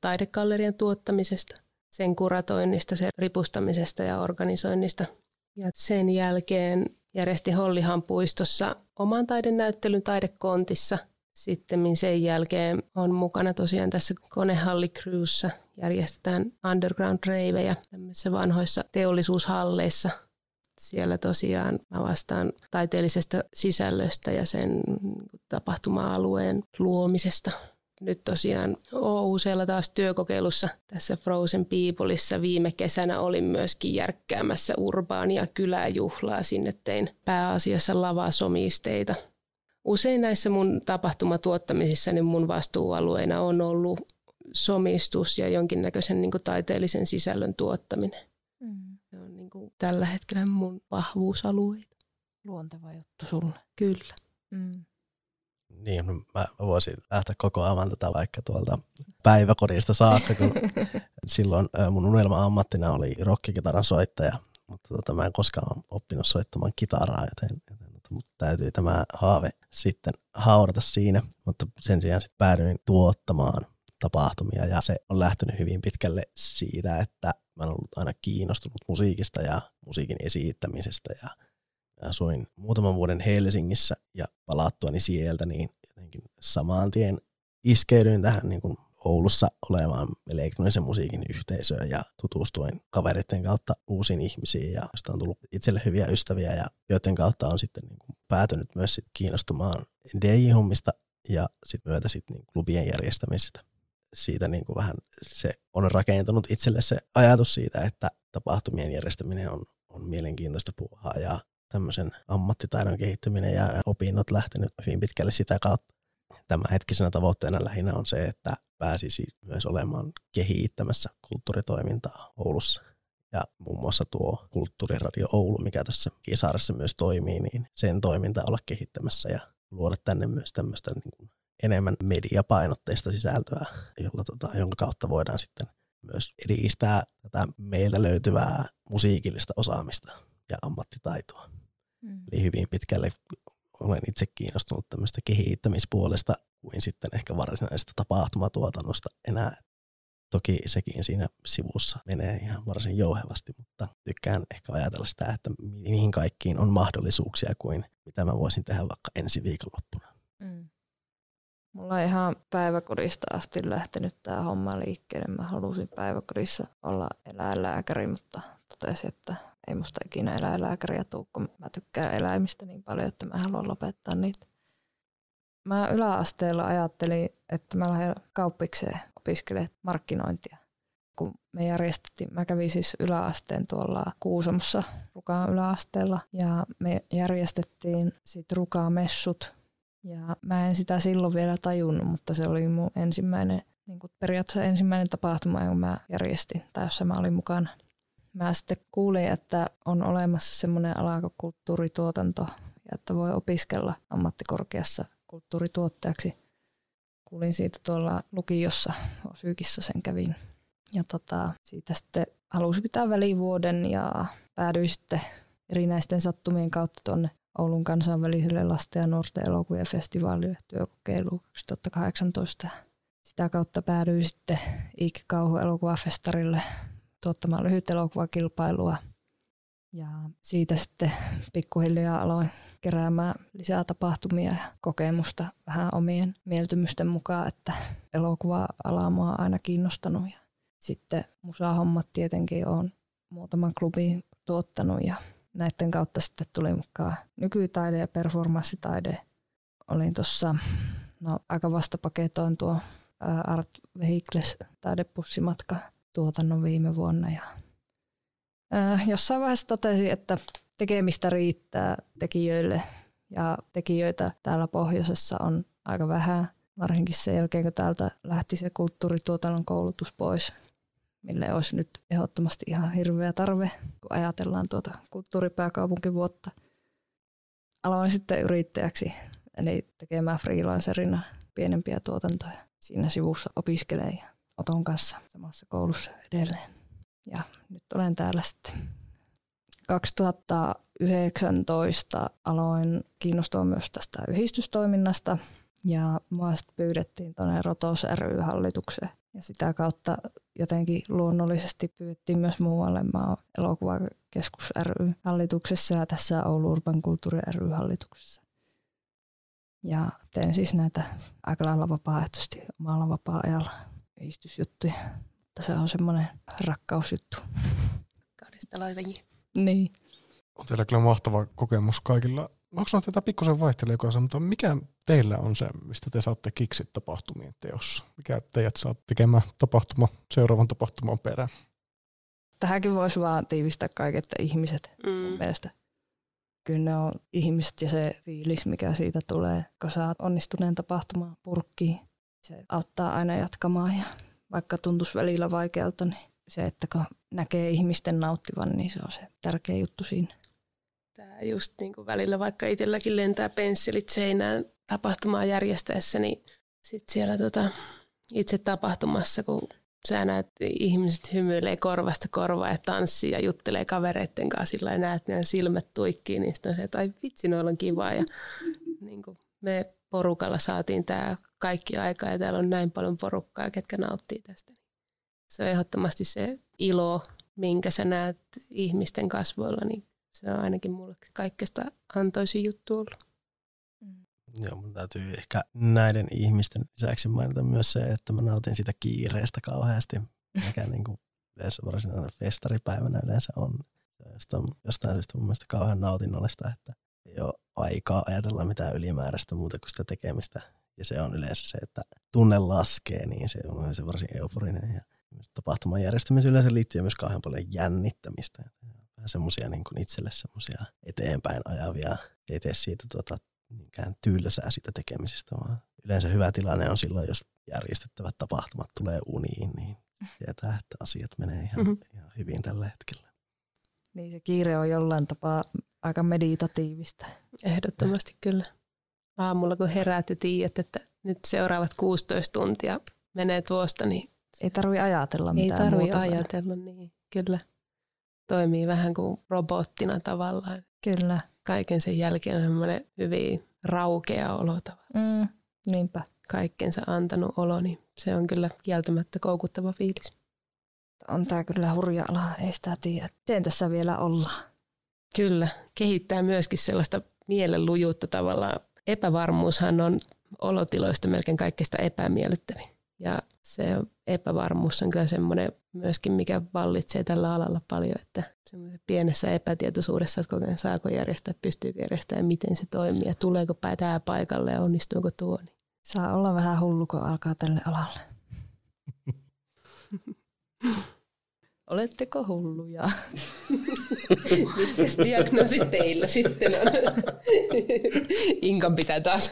taidegallerian tuottamisesta, sen kuratoinnista, sen ripustamisesta ja organisoinnista. Ja sen jälkeen järjesti Hollihan puistossa oman taidenäyttelyn taidekontissa. Sitten sen jälkeen on mukana tosiaan tässä Konehalli Crewssa järjestetään underground ravejä tämmöisissä vanhoissa teollisuushalleissa. Siellä tosiaan mä vastaan taiteellisesta sisällöstä ja sen tapahtuma-alueen luomisesta. Nyt tosiaan Ousella taas työkokeilussa tässä Frozen Peopleissa viime kesänä olin myöskin järkkäämässä urbaania kyläjuhlaa. Sinne tein pääasiassa lavasomisteita. Usein näissä mun tapahtumatuottamisissa niin mun vastuualueena on ollut somistus ja jonkinnäköisen niin taiteellisen sisällön tuottaminen. Mm. Se on niin kuin tällä hetkellä mun vahvuusalueita. Luonteva juttu sulle. Kyllä. Mm. Niin, no mä voisin lähteä kokoamaan tätä vaikka tuolta päiväkodista saakka, kun (laughs) silloin mun unelma-ammattina oli rockikitaran soittaja, mutta tota, mä en koskaan oppinut soittamaan kitaraa, joten, joten tota, mut täytyy tämä haave sitten haudata siinä, mutta sen sijaan sitten päädyin tuottamaan tapahtumia ja se on lähtenyt hyvin pitkälle siitä, että mä oon ollut aina kiinnostunut musiikista ja musiikin esittämisestä ja asuin muutaman vuoden Helsingissä ja palattuani sieltä, niin jotenkin samaan tien iskeydyin tähän niin kuin Oulussa olevaan elektronisen musiikin yhteisöön ja tutustuin kavereiden kautta uusiin ihmisiin ja josta on tullut itselle hyviä ystäviä ja joiden kautta on sitten niin kuin päätynyt myös sit kiinnostumaan DJ-hommista ja sitten myötä sitten niin klubien järjestämisestä. Siitä niin kuin vähän se on rakentunut itselle se ajatus siitä, että tapahtumien järjestäminen on, on mielenkiintoista puuhaa ja tämmöisen ammattitaidon kehittäminen ja opinnot lähtenyt hyvin pitkälle sitä kautta. Tämä hetkisenä tavoitteena lähinnä on se, että pääsisi myös olemaan kehittämässä kulttuuritoimintaa Oulussa. Ja muun muassa tuo Kulttuuriradio Oulu, mikä tässä Kisaaressa myös toimii, niin sen toimintaa olla kehittämässä ja luoda tänne myös tämmöistä niin kuin enemmän mediapainotteista sisältöä, jolla, tota, jonka kautta voidaan sitten myös edistää tätä meiltä löytyvää musiikillista osaamista ja ammattitaitoa. Mm. Eli hyvin pitkälle olen itse kiinnostunut tämmöistä kehittämispuolesta kuin sitten ehkä varsinaisesta tapahtumatuotannosta enää. Toki sekin siinä sivussa menee ihan varsin jouhevasti, mutta tykkään ehkä ajatella sitä, että mihin kaikkiin on mahdollisuuksia kuin mitä mä voisin tehdä vaikka ensi viikonloppuna. Mm. Mulla on ihan päiväkodista asti lähtenyt tämä homma liikkeelle. Mä halusin päiväkodissa olla eläinlääkäri, mutta totesin, että ei musta ikinä eläinlääkäriä tuu, kun mä tykkään eläimistä niin paljon, että mä haluan lopettaa niitä. Mä yläasteella ajattelin, että mä lähden kauppikseen opiskelemaan markkinointia. Kun me järjestettiin, mä kävin siis yläasteen tuolla Kuusamossa Rukaan yläasteella ja me järjestettiin sit Rukaa messut ja mä en sitä silloin vielä tajunnut, mutta se oli mun ensimmäinen, niin kuin periaatteessa ensimmäinen tapahtuma, jonka mä järjestin tai jossa mä olin mukana. Mä sitten kuulin, että on olemassa semmoinen ala kuin kulttuurituotanto ja että voi opiskella ammattikorkeassa kulttuurituottajaksi. Kuulin siitä tuolla lukiossa, Syykissä sen kävin. Ja tota, siitä sitten halusin pitää välivuoden ja päädyin sitten erinäisten sattumien kautta tuonne Oulun kansainväliselle lasten ja nuorten elokuvien festivaalille työkokeilu 2018. Sitä kautta päädyin sitten Iikki Kauhu elokuvafestarille tuottamaan lyhyt elokuvakilpailua. Ja siitä sitten pikkuhiljaa aloin keräämään lisää tapahtumia ja kokemusta vähän omien mieltymysten mukaan, että elokuva-ala mua on aina kiinnostanut. Ja sitten musahommat tietenkin on muutaman klubin tuottanut ja näiden kautta sitten tuli mukaan nykytaide ja performanssitaide. Olin tuossa, no aika vastapaketoin tuo Art Vehicles taidepussimatka tuotannon viime vuonna ja jossain vaiheessa totesin, että tekemistä riittää tekijöille ja tekijöitä täällä pohjoisessa on aika vähän, varsinkin sen jälkeen kun täältä lähti se kulttuurituotannon koulutus pois mille olisi nyt ehdottomasti ihan hirveä tarve, kun ajatellaan tuota kulttuuripääkaupunkivuotta. Aloin sitten yrittäjäksi, eli tekemään freelancerina pienempiä tuotantoja. Siinä sivussa opiskelee ja Oton kanssa samassa koulussa edelleen. Ja nyt olen täällä sitten 2019 aloin kiinnostua myös tästä yhdistystoiminnasta ja sitten pyydettiin tuonne Rotos ry-hallitukseen. Ja sitä kautta jotenkin luonnollisesti pyydettiin myös muualle. Mä oon elokuvakeskus ry-hallituksessa ja tässä Oulu Urban Kulttuuri ry-hallituksessa. Ja teen siis näitä aika lailla vapaaehtoisesti omalla vapaa-ajalla yhdistysjuttuja. Mutta se on semmoinen rakkausjuttu. Kahdesta laitajia. Niin. On teillä kyllä mahtava kokemus kaikilla onko no tätä pikkusen vaihtelee kanssa, mutta mikä teillä on se, mistä te saatte kiksit tapahtumien teossa? Mikä teidät saa tekemään tapahtuma seuraavan tapahtuman perään? Tähänkin voisi vaan tiivistää kaiket ihmiset mm. mielestä. Kyllä ne on ihmiset ja se fiilis, mikä siitä tulee, kun saat onnistuneen tapahtumaan purkkiin. Se auttaa aina jatkamaan ja vaikka tuntuisi välillä vaikealta, niin se, että kun näkee ihmisten nauttivan, niin se on se tärkeä juttu siinä. Just niin kuin välillä vaikka itselläkin lentää pensselit seinään tapahtumaa järjestäessä, niin sitten siellä tota, itse tapahtumassa, kun sä näet ihmiset hymyilee korvasta korvaa ja tanssii ja juttelee kavereiden kanssa sillä ja näet ne silmät tuikkii, niin sitten on se, että ai vitsi, noilla on kivaa. Ja niin kuin me porukalla saatiin tämä kaikki aika ja täällä on näin paljon porukkaa, ketkä nauttii tästä. Se on ehdottomasti se ilo, minkä sä näet ihmisten kasvoilla, niin se on ainakin mulle kaikesta antoisin juttu ollut. Mm. Joo, mun täytyy ehkä näiden ihmisten lisäksi mainita myös se, että mä nautin sitä kiireestä kauheasti, mikä (laughs) niin kuin yleensä varsinainen festaripäivänä yleensä on. Jostain, jostain syystä mun mielestä kauhean nautinnollista, että ei ole aikaa ajatella mitään ylimääräistä muuta kuin sitä tekemistä. Ja se on yleensä se, että tunne laskee, niin se on se varsin euforinen. Ja tapahtuman järjestämiseen yleensä liittyy myös kauhean paljon jännittämistä vähän semmoisia niin itselle semmoisia eteenpäin ajavia, ei tee siitä tuota, niinkään tylsää siitä tekemisestä, vaan yleensä hyvä tilanne on silloin, jos järjestettävät tapahtumat tulee uniin, niin tietää, että asiat menee ihan, mm-hmm. ihan hyvin tällä hetkellä. Niin se kiire on jollain tapaa aika meditatiivista. Ehdottomasti kyllä. Aamulla kun heräät ja tiedät, että nyt seuraavat 16 tuntia menee tuosta, niin... Ei tarvi ajatella mitään Ei tarvi ajatella, niin kyllä toimii vähän kuin robottina tavallaan. Kyllä. Kaiken sen jälkeen on semmoinen hyvin raukea olo Mm, niinpä. Kaikkensa antanut olo, niin se on kyllä kieltämättä koukuttava fiilis. On tämä kyllä hurja ala, ei sitä tiedä. Teen tässä vielä olla. Kyllä, kehittää myöskin sellaista mielenlujuutta tavallaan. Epävarmuushan on olotiloista melkein kaikkeista epämiellyttävin. Ja se epävarmuus on kyllä semmoinen myöskin, mikä vallitsee tällä alalla paljon, että semmoisessa pienessä epätietoisuudessa, että kokeen saako järjestää, pystyykö järjestämään, miten se toimii ja tuleeko tämä paikalle ja onnistuuko tuo. Niin. Saa olla vähän hullu, kun alkaa tälle alalle. (laughs) Oletteko hulluja? Mitkä diagnoosit teillä sitten on? (laughs) Inkan pitää taas,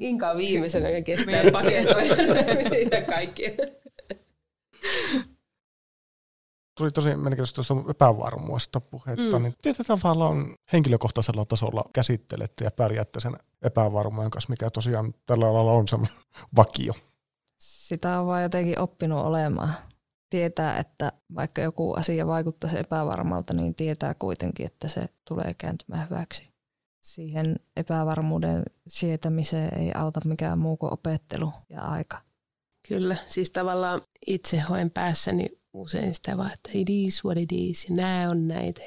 Inka on viimeisenä (laughs) ja kestää paketoida niitä kaikkia. Tuli tosi mielenkiintoista tuosta epävarmuudesta puhetta, mm. niin tietyllä tavalla on henkilökohtaisella tasolla käsittelette ja pärjäätte sen epävarmuuden kanssa, mikä tosiaan tällä alalla on semmoinen (laughs) vakio. Sitä on vaan jotenkin oppinut olemaan tietää, että vaikka joku asia vaikuttaisi epävarmalta, niin tietää kuitenkin, että se tulee kääntymään hyväksi. Siihen epävarmuuden sietämiseen ei auta mikään muu kuin opettelu ja aika. Kyllä, siis tavallaan itse hoen päässäni usein sitä vaan, että it is what it is, ja nämä on näitä.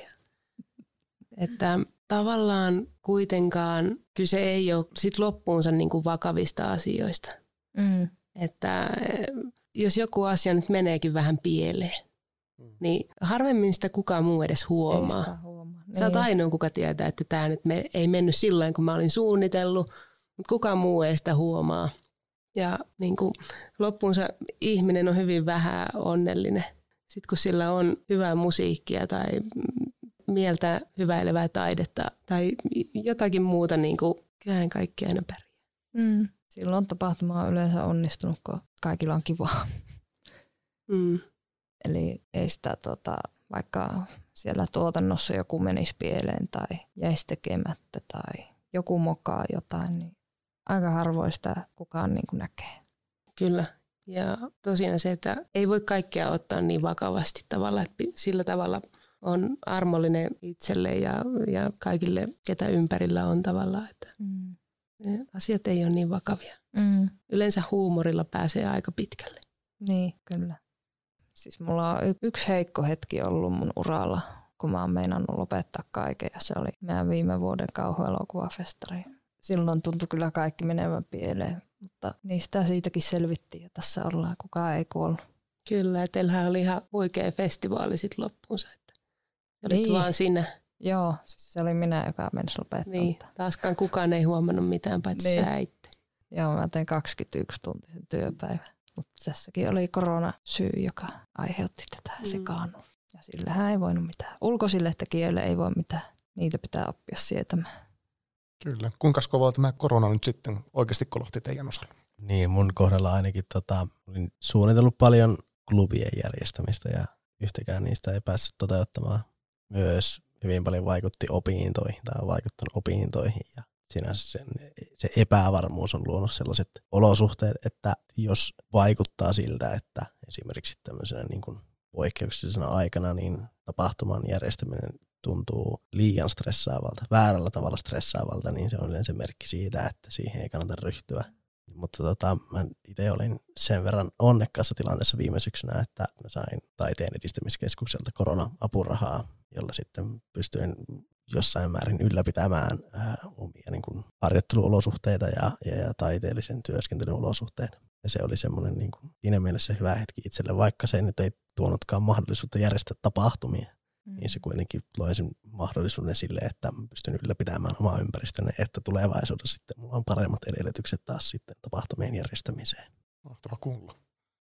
Että tavallaan kuitenkaan kyse ei ole sit loppuunsa niin kuin vakavista asioista. Mm. Että eh, jos joku asia nyt meneekin vähän pieleen, mm. niin harvemmin sitä kukaan muu edes huomaa. Ei sitä huomaa. Sä oot niin. ainoa, kuka tietää, että tämä nyt ei mennyt sillä kun mä olin suunnitellut, mutta kukaan muu ei sitä huomaa. Ja niin kuin loppuunsa ihminen on hyvin vähän onnellinen. Sitten kun sillä on hyvää musiikkia tai mieltä hyväilevää taidetta tai jotakin muuta, niin kuin kyllähän kaikki aina pärjää. Mm. Silloin tapahtuma on yleensä onnistunut, kun kaikilla on kivaa. Mm. Eli ei sitä tota, vaikka siellä tuotannossa joku menisi pieleen tai jäisi tekemättä tai joku mokaa jotain, niin aika harvoin sitä kukaan niin kuin näkee. Kyllä. Ja tosiaan se, että ei voi kaikkea ottaa niin vakavasti tavalla, että sillä tavalla on armollinen itselle ja, ja kaikille, ketä ympärillä on tavallaan, että mm. asiat ei ole niin vakavia. Mm. Yleensä huumorilla pääsee aika pitkälle. Niin, kyllä. Siis mulla on yksi heikko hetki ollut mun uralla, kun mä oon meinannut lopettaa kaiken ja se oli meidän viime vuoden kauhuelokuvafestari silloin tuntui kyllä kaikki menevän pieleen, mutta niistä siitäkin selvittiin ja tässä ollaan, kukaan ei kuollut. Kyllä, ja teillähän oli ihan huikea festivaali sitten loppuunsa, että olit niin. vaan sinä. Joo, se oli minä, joka meni lopettaa. Niin, taaskaan kukaan ei huomannut mitään, paitsi niin. sä itse. Joo, mä tein 21 tuntisen työpäivän. Mutta tässäkin oli korona syy, joka aiheutti tätä mm. sekaannua. Ja sillähän ei voinut mitään. Ulkoisille tekijöille ei voi mitään. Niitä pitää oppia sietämään. Kyllä. Kuinka kovaa tämä korona nyt sitten oikeasti kolahti teidän osalla? Niin, mun kohdalla ainakin tota, olin suunnitellut paljon klubien järjestämistä ja yhtäkään niistä ei päässyt toteuttamaan. Myös hyvin paljon vaikutti opintoihin tai on vaikuttanut opintoihin ja sinänsä sen, se epävarmuus on luonut sellaiset olosuhteet, että jos vaikuttaa siltä, että esimerkiksi tämmöisenä niin kuin poikkeuksellisena aikana niin tapahtuman järjestäminen tuntuu liian stressaavalta, väärällä tavalla stressaavalta, niin se on yleensä merkki siitä, että siihen ei kannata ryhtyä. Mutta tota, mä itse olin sen verran onnekkaassa tilanteessa viime syksynä, että mä sain taiteen edistämiskeskukselta korona-apurahaa, jolla sitten pystyin jossain määrin ylläpitämään äh, omia niin kuin harjoitteluolosuhteita ja, ja, ja taiteellisen työskentelyn olosuhteita. Ja se oli semmoinen niin kuin, siinä mielessä hyvä hetki itselle, vaikka se nyt ei tuonutkaan mahdollisuutta järjestää tapahtumia mm. niin se kuitenkin loi sen mahdollisuuden sille, että pystyn ylläpitämään omaa ympäristöni, että tulevaisuudessa sitten mulla on paremmat edellytykset taas sitten tapahtumien järjestämiseen. Mahtava kuulla.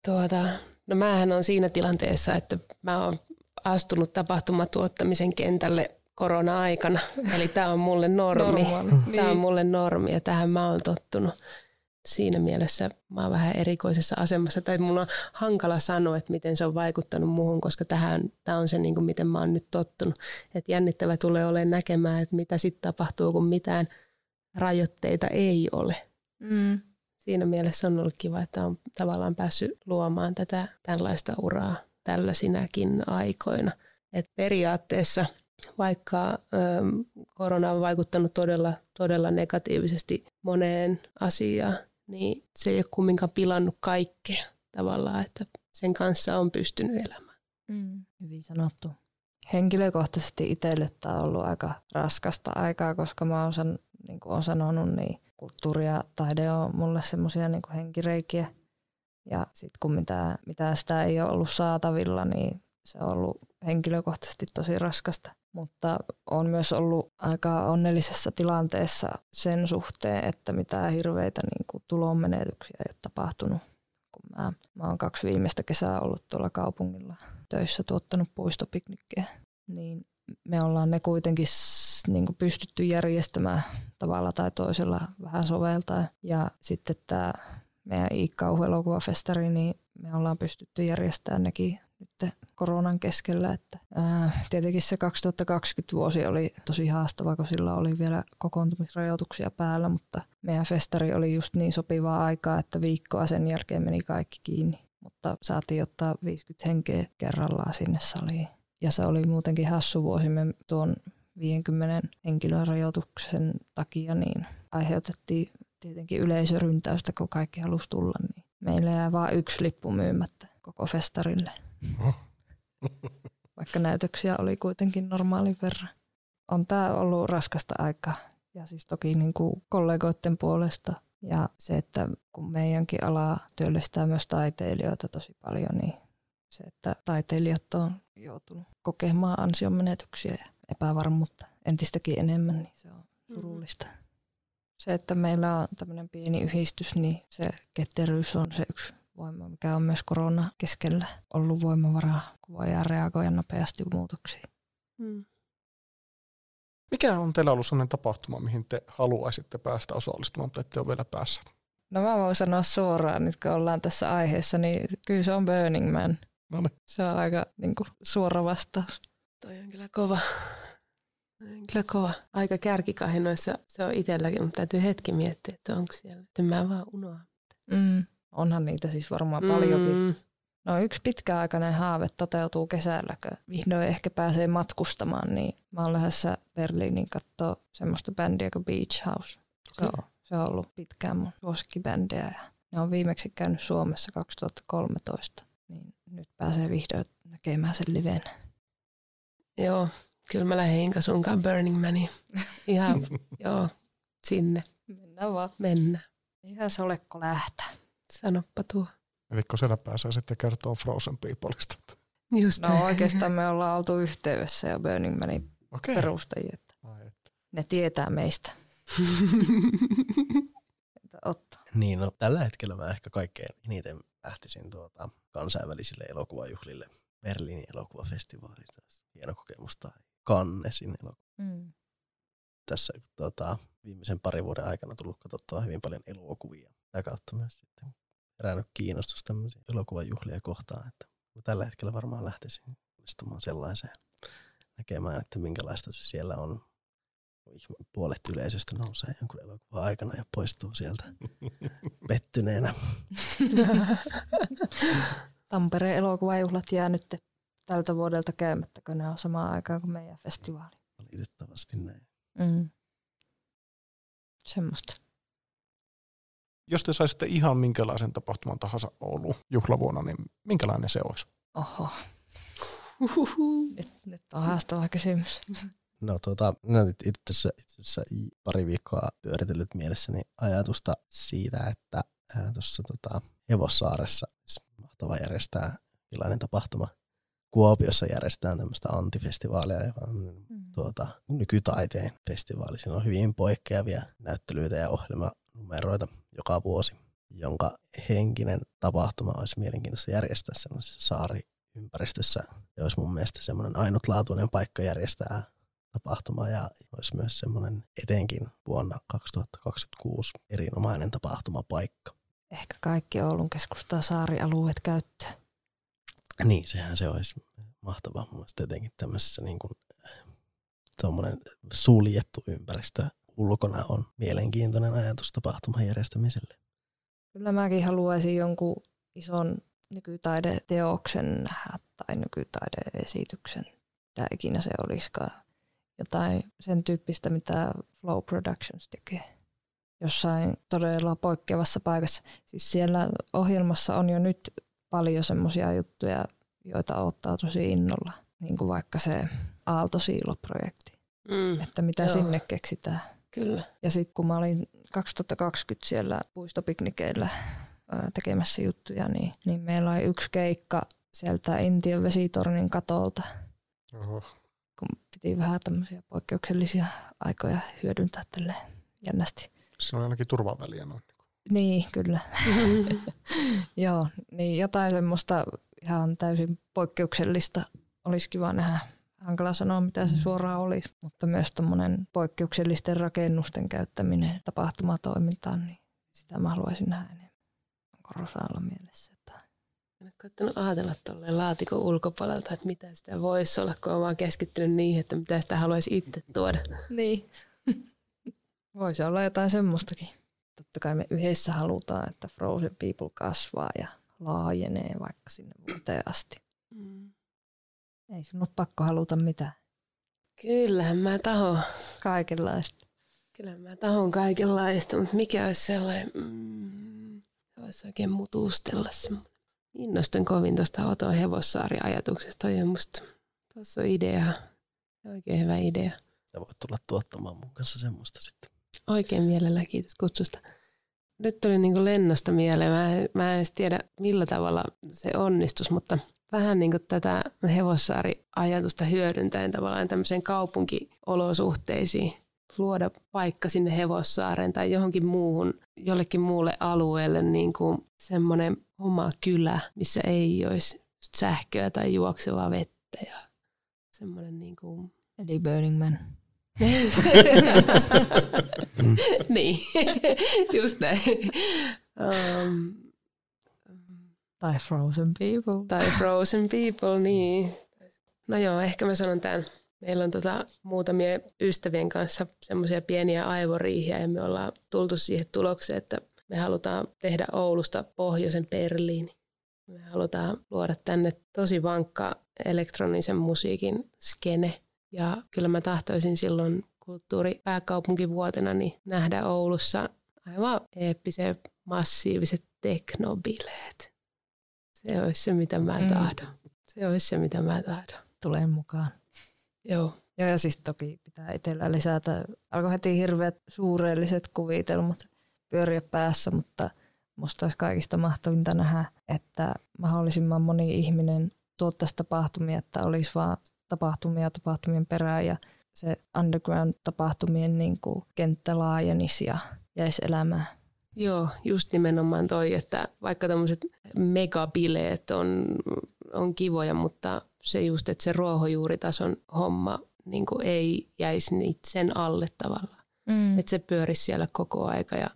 Tuota, no mähän on siinä tilanteessa, että mä oon astunut tapahtumatuottamisen kentälle korona-aikana. Eli tämä on mulle normi. Normaali. Tämä on niin. mulle normi ja tähän mä oon tottunut siinä mielessä mä oon vähän erikoisessa asemassa, tai mun on hankala sanoa, että miten se on vaikuttanut muuhun, koska tähän, tämä on se, niin kuin miten mä oon nyt tottunut. Että jännittävä tulee olemaan näkemään, että mitä sitten tapahtuu, kun mitään rajoitteita ei ole. Mm. Siinä mielessä on ollut kiva, että on tavallaan päässyt luomaan tätä tällaista uraa tällaisinäkin aikoina. Et periaatteessa vaikka ö, korona on vaikuttanut todella, todella negatiivisesti moneen asiaan, niin se ei ole kumminkaan pilannut kaikkea tavallaan, että sen kanssa on pystynyt elämään. Mm. Hyvin sanottu. Henkilökohtaisesti itselle tämä on ollut aika raskasta aikaa, koska mä oon, san, niin kuin olen sanonut, niin kulttuuri ja taide on mulle semmoisia niin henkireikiä. Ja sitten kun mitään, mitään sitä ei ole ollut saatavilla, niin se on ollut henkilökohtaisesti tosi raskasta mutta on myös ollut aika onnellisessa tilanteessa sen suhteen, että mitään hirveitä niin kuin tulonmenetyksiä ei ole tapahtunut. Kun mä, mä oon kaksi viimeistä kesää ollut tuolla kaupungilla töissä tuottanut puistopiknikkejä, niin me ollaan ne kuitenkin niin kuin pystytty järjestämään tavalla tai toisella vähän soveltaa. Ja sitten tämä meidän Iikkauhu-elokuvafestari, niin me ollaan pystytty järjestämään nekin nyt koronan keskellä. Että, ää, tietenkin se 2020 vuosi oli tosi haastava, kun sillä oli vielä kokoontumisrajoituksia päällä, mutta meidän festari oli just niin sopivaa aikaa, että viikkoa sen jälkeen meni kaikki kiinni. Mutta saatiin ottaa 50 henkeä kerrallaan sinne saliin. Ja se oli muutenkin hassu vuosi. Me tuon 50 henkilön rajoituksen takia niin aiheutettiin tietenkin yleisöryntäystä, kun kaikki halusi tulla. Niin meillä jää vain yksi lippu myymättä koko festarille. (laughs) Vaikka näytöksiä oli kuitenkin normaalin verran. On tämä ollut raskasta aikaa. Ja siis toki niin kuin kollegoiden puolesta. Ja se, että kun meidänkin ala työllistää myös taiteilijoita tosi paljon, niin se, että taiteilijat on joutunut kokemaan ansionmenetyksiä ja epävarmuutta entistäkin enemmän, niin se on surullista. Mm. Se, että meillä on tämmöinen pieni yhdistys, niin se ketteryys on se yksi voima, mikä on myös korona keskellä ollut voimavaraa, kun voidaan reagoida nopeasti muutoksiin. Mm. Mikä on teillä ollut sellainen tapahtuma, mihin te haluaisitte päästä osallistumaan, mutta ette ole vielä päässä? No mä voin sanoa suoraan, nyt kun ollaan tässä aiheessa, niin kyllä se on Burning Man. No niin. Se on aika niin kuin, suora vastaus. Toi on kyllä kova. Kyllä kova. Aika kärkikahinoissa se on itselläkin, mutta täytyy hetki miettiä, että onko siellä. Että mä vaan unohan. Mm. Onhan niitä siis varmaan mm. paljonkin. No yksi pitkäaikainen haave toteutuu kesällä, kun vihdoin ehkä pääsee matkustamaan, niin mä oon lähdössä Berliinin katsoa semmoista bändiä kuin Beach House. Se on, se on ollut pitkään mun suosikkibändiä ja ne on viimeksi käynyt Suomessa 2013, niin nyt pääsee vihdoin näkemään sen liven. Joo, kyllä mä lähden Inka sunkaan Burning Maniin. Ihan, (laughs) joo, sinne. Mennään vaan. Mennään. Ihan se olekko lähtää. Sanoppa tuo. Eli kun siellä pääsee sitten kertoo Frozen Peopleista. Just no oikeastaan me ollaan oltu yhteydessä ja Burning Manin okay. perustajia. Ne tietää meistä. Otto. Niin, no tällä hetkellä mä ehkä kaikkein eniten lähtisin tuota kansainvälisille elokuvajuhlille. Berliinin elokuvafestivaali, hieno kokemus, tai Cannesin elokuva. Mm. Tässä tuota, viimeisen parin vuoden aikana tullut katsottua hyvin paljon elokuvia. Sitä kautta myös sitten herännyt kiinnostus tämmöisiä elokuvajuhlia kohtaan, että tällä hetkellä varmaan lähtisin istumaan sellaiseen näkemään, että minkälaista se siellä on. Puolet yleisöstä nousee jonkun elokuvan aikana ja poistuu sieltä (laughs) pettyneenä. Tampereen elokuvajuhlat jää nyt tältä vuodelta käymättä, kun ne on samaan aikaan kuin meidän festivaali. Valitettavasti näin. Mm. Semmoista jos te saisitte ihan minkälaisen tapahtuman tahansa Oulu juhlavuonna, niin minkälainen se olisi? Oho. Nyt, nyt on haastava kysymys. No tuota, no itse asiassa, itse asiassa pari viikkoa pyöritellyt mielessäni ajatusta siitä, että tuossa tota, Hevossaaressa siis mahtava järjestää erilainen tapahtuma. Kuopiossa järjestetään tämmöistä antifestivaalia, joka on mm. tuota, nykytaiteen festivaali. Siinä on hyvin poikkeavia näyttelyitä ja ohjelma, numeroita joka vuosi, jonka henkinen tapahtuma olisi mielenkiintoista järjestää sellaisessa saariympäristössä. Ja olisi mun mielestä semmoinen ainutlaatuinen paikka järjestää tapahtuma ja olisi myös semmoinen etenkin vuonna 2026 erinomainen tapahtumapaikka. Ehkä kaikki Oulun keskustaa saarialueet käyttöön. Niin, sehän se olisi mahtavaa mun mielestä etenkin tämmöisessä niin kuin, suljettu ympäristö ulkona on mielenkiintoinen ajatus tapahtuman järjestämiselle. Kyllä mäkin haluaisin jonkun ison nykytaideteoksen nähdä tai nykytaideesityksen, mitä ikinä se olisikaan. Jotain sen tyyppistä, mitä Flow Productions tekee jossain todella poikkeavassa paikassa. Siis siellä ohjelmassa on jo nyt paljon semmoisia juttuja, joita ottaa tosi innolla. Niin kuin vaikka se Aalto-Siilo-projekti. Mm, että mitä joo. sinne keksitään. Kyllä. Ja sitten kun mä olin 2020 siellä puistopiknikeillä tekemässä juttuja, niin, niin meillä oli yksi keikka sieltä Intian vesitornin katolta. Oho. Kun piti vähän tämmöisiä poikkeuksellisia aikoja hyödyntää tälle jännästi. Se on ainakin turvaväliä noin. Niin, kyllä. (laughs) Joo, niin jotain semmoista ihan täysin poikkeuksellista olisi kiva nähdä hankala sanoa, mitä se mm. suoraan oli, mutta myös tuommoinen poikkeuksellisten rakennusten käyttäminen tapahtumatoimintaan, niin sitä mä haluaisin nähdä enemmän. Onko Rosaalla mielessä jotain? En koittanut ajatella tuolle laatikon ulkopuolelta, että mitä sitä voisi olla, kun olen vaan keskittynyt niihin, että mitä sitä haluaisi itse tuoda. niin. (laughs) voisi olla jotain semmoistakin. Totta kai me yhdessä halutaan, että Frozen People kasvaa ja laajenee vaikka sinne vuoteen asti. Mm. Ei sun ole pakko haluta mitään. Kyllähän mä tahon. Kaikenlaista. Kyllä mä tahon kaikenlaista, mutta mikä olisi sellainen, mm, se olisi oikein mutustella semmoinen. Innostun kovin tuosta Oto Hevossaari-ajatuksesta. Toi on musta, tuossa on idea. Oikein hyvä idea. Sä voit tulla tuottamaan mun kanssa semmoista sitten. Oikein mielellä kiitos kutsusta. Nyt tuli niin lennosta mieleen. Mä, mä en edes tiedä, millä tavalla se onnistus, mutta vähän niin kuin tätä hevossaari-ajatusta hyödyntäen tavallaan tämmöiseen kaupunkiolosuhteisiin luoda paikka sinne hevossaareen tai johonkin muuhun, jollekin muulle alueelle niin kuin semmoinen oma kylä, missä ei olisi sähköä tai juoksevaa vettä ja semmoinen niin kuin... Eli Burning Man. (laughs) niin, (laughs) just näin. Um, tai Frozen People. Tai Frozen People, niin. No joo, ehkä mä sanon tämän. Meillä on tota muutamia ystävien kanssa semmoisia pieniä aivoriihiä ja me ollaan tultu siihen tulokseen, että me halutaan tehdä Oulusta pohjoisen Berliini. Me halutaan luoda tänne tosi vankka elektronisen musiikin skene. Ja kyllä mä tahtoisin silloin kulttuuripääkaupunkivuotena niin nähdä Oulussa aivan eeppiset, massiiviset teknobileet. Se olisi se, mitä mä tahdon. Mm. Se olisi se, mitä mä tahdon. Tulee mukaan. Joo. Joo, ja siis toki pitää itsellä lisätä. Alkoi heti hirveät suureelliset kuvitelmat pyöriä päässä, mutta musta olisi kaikista mahtavinta nähdä, että mahdollisimman moni ihminen tuottaisi tapahtumia, että olisi vaan tapahtumia tapahtumien perään ja se underground-tapahtumien niin kuin kenttä laajenisi ja jäisi elämään. Joo, just nimenomaan toi, että vaikka tämmöiset megabileet on, on kivoja, mutta se just, että se ruohonjuuritason homma niin ei jäisi niitä sen alle tavallaan. Mm. Että se pyörisi siellä koko aika ja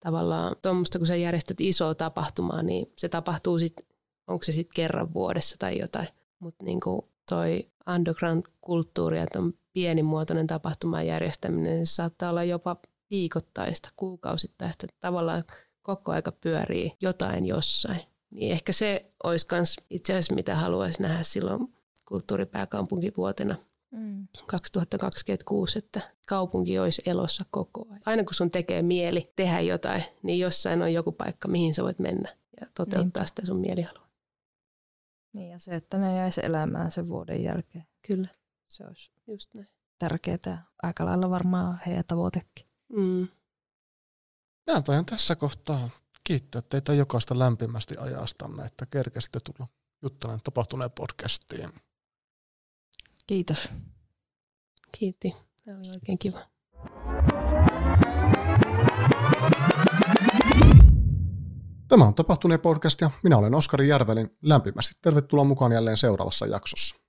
tavallaan tuommoista, kun sä järjestät isoa tapahtumaa, niin se tapahtuu sitten, onko se sitten kerran vuodessa tai jotain. Mutta niin toi underground-kulttuuri, on pienimuotoinen tapahtuman järjestäminen, se saattaa olla jopa viikoittaista, kuukausittaista, että tavallaan koko aika pyörii jotain jossain. Niin ehkä se olisi myös itse asiassa, mitä haluaisi nähdä silloin kulttuuripääkaupunkivuotena mm. 2026, että kaupunki olisi elossa koko ajan. Aina kun sun tekee mieli tehdä jotain, niin jossain on joku paikka, mihin sä voit mennä ja toteuttaa Niinpä. sitä sun mielihalua. Niin ja se, että ne jäisi elämään sen vuoden jälkeen. Kyllä. Se olisi just näin. Tärkeää. Aika lailla varmaan heidän tavoitekin. Mm. Minä taidan tässä kohtaa kiittää teitä jokaista lämpimästi ajastanne, että kerkesitte tulla juttelemaan tapahtuneen podcastiin. Kiitos. Kiitti. Tämä oli oikein kiva. Tämä on Tapahtuneen podcast ja minä olen Oskari Järvelin. Lämpimästi tervetuloa mukaan jälleen seuraavassa jaksossa.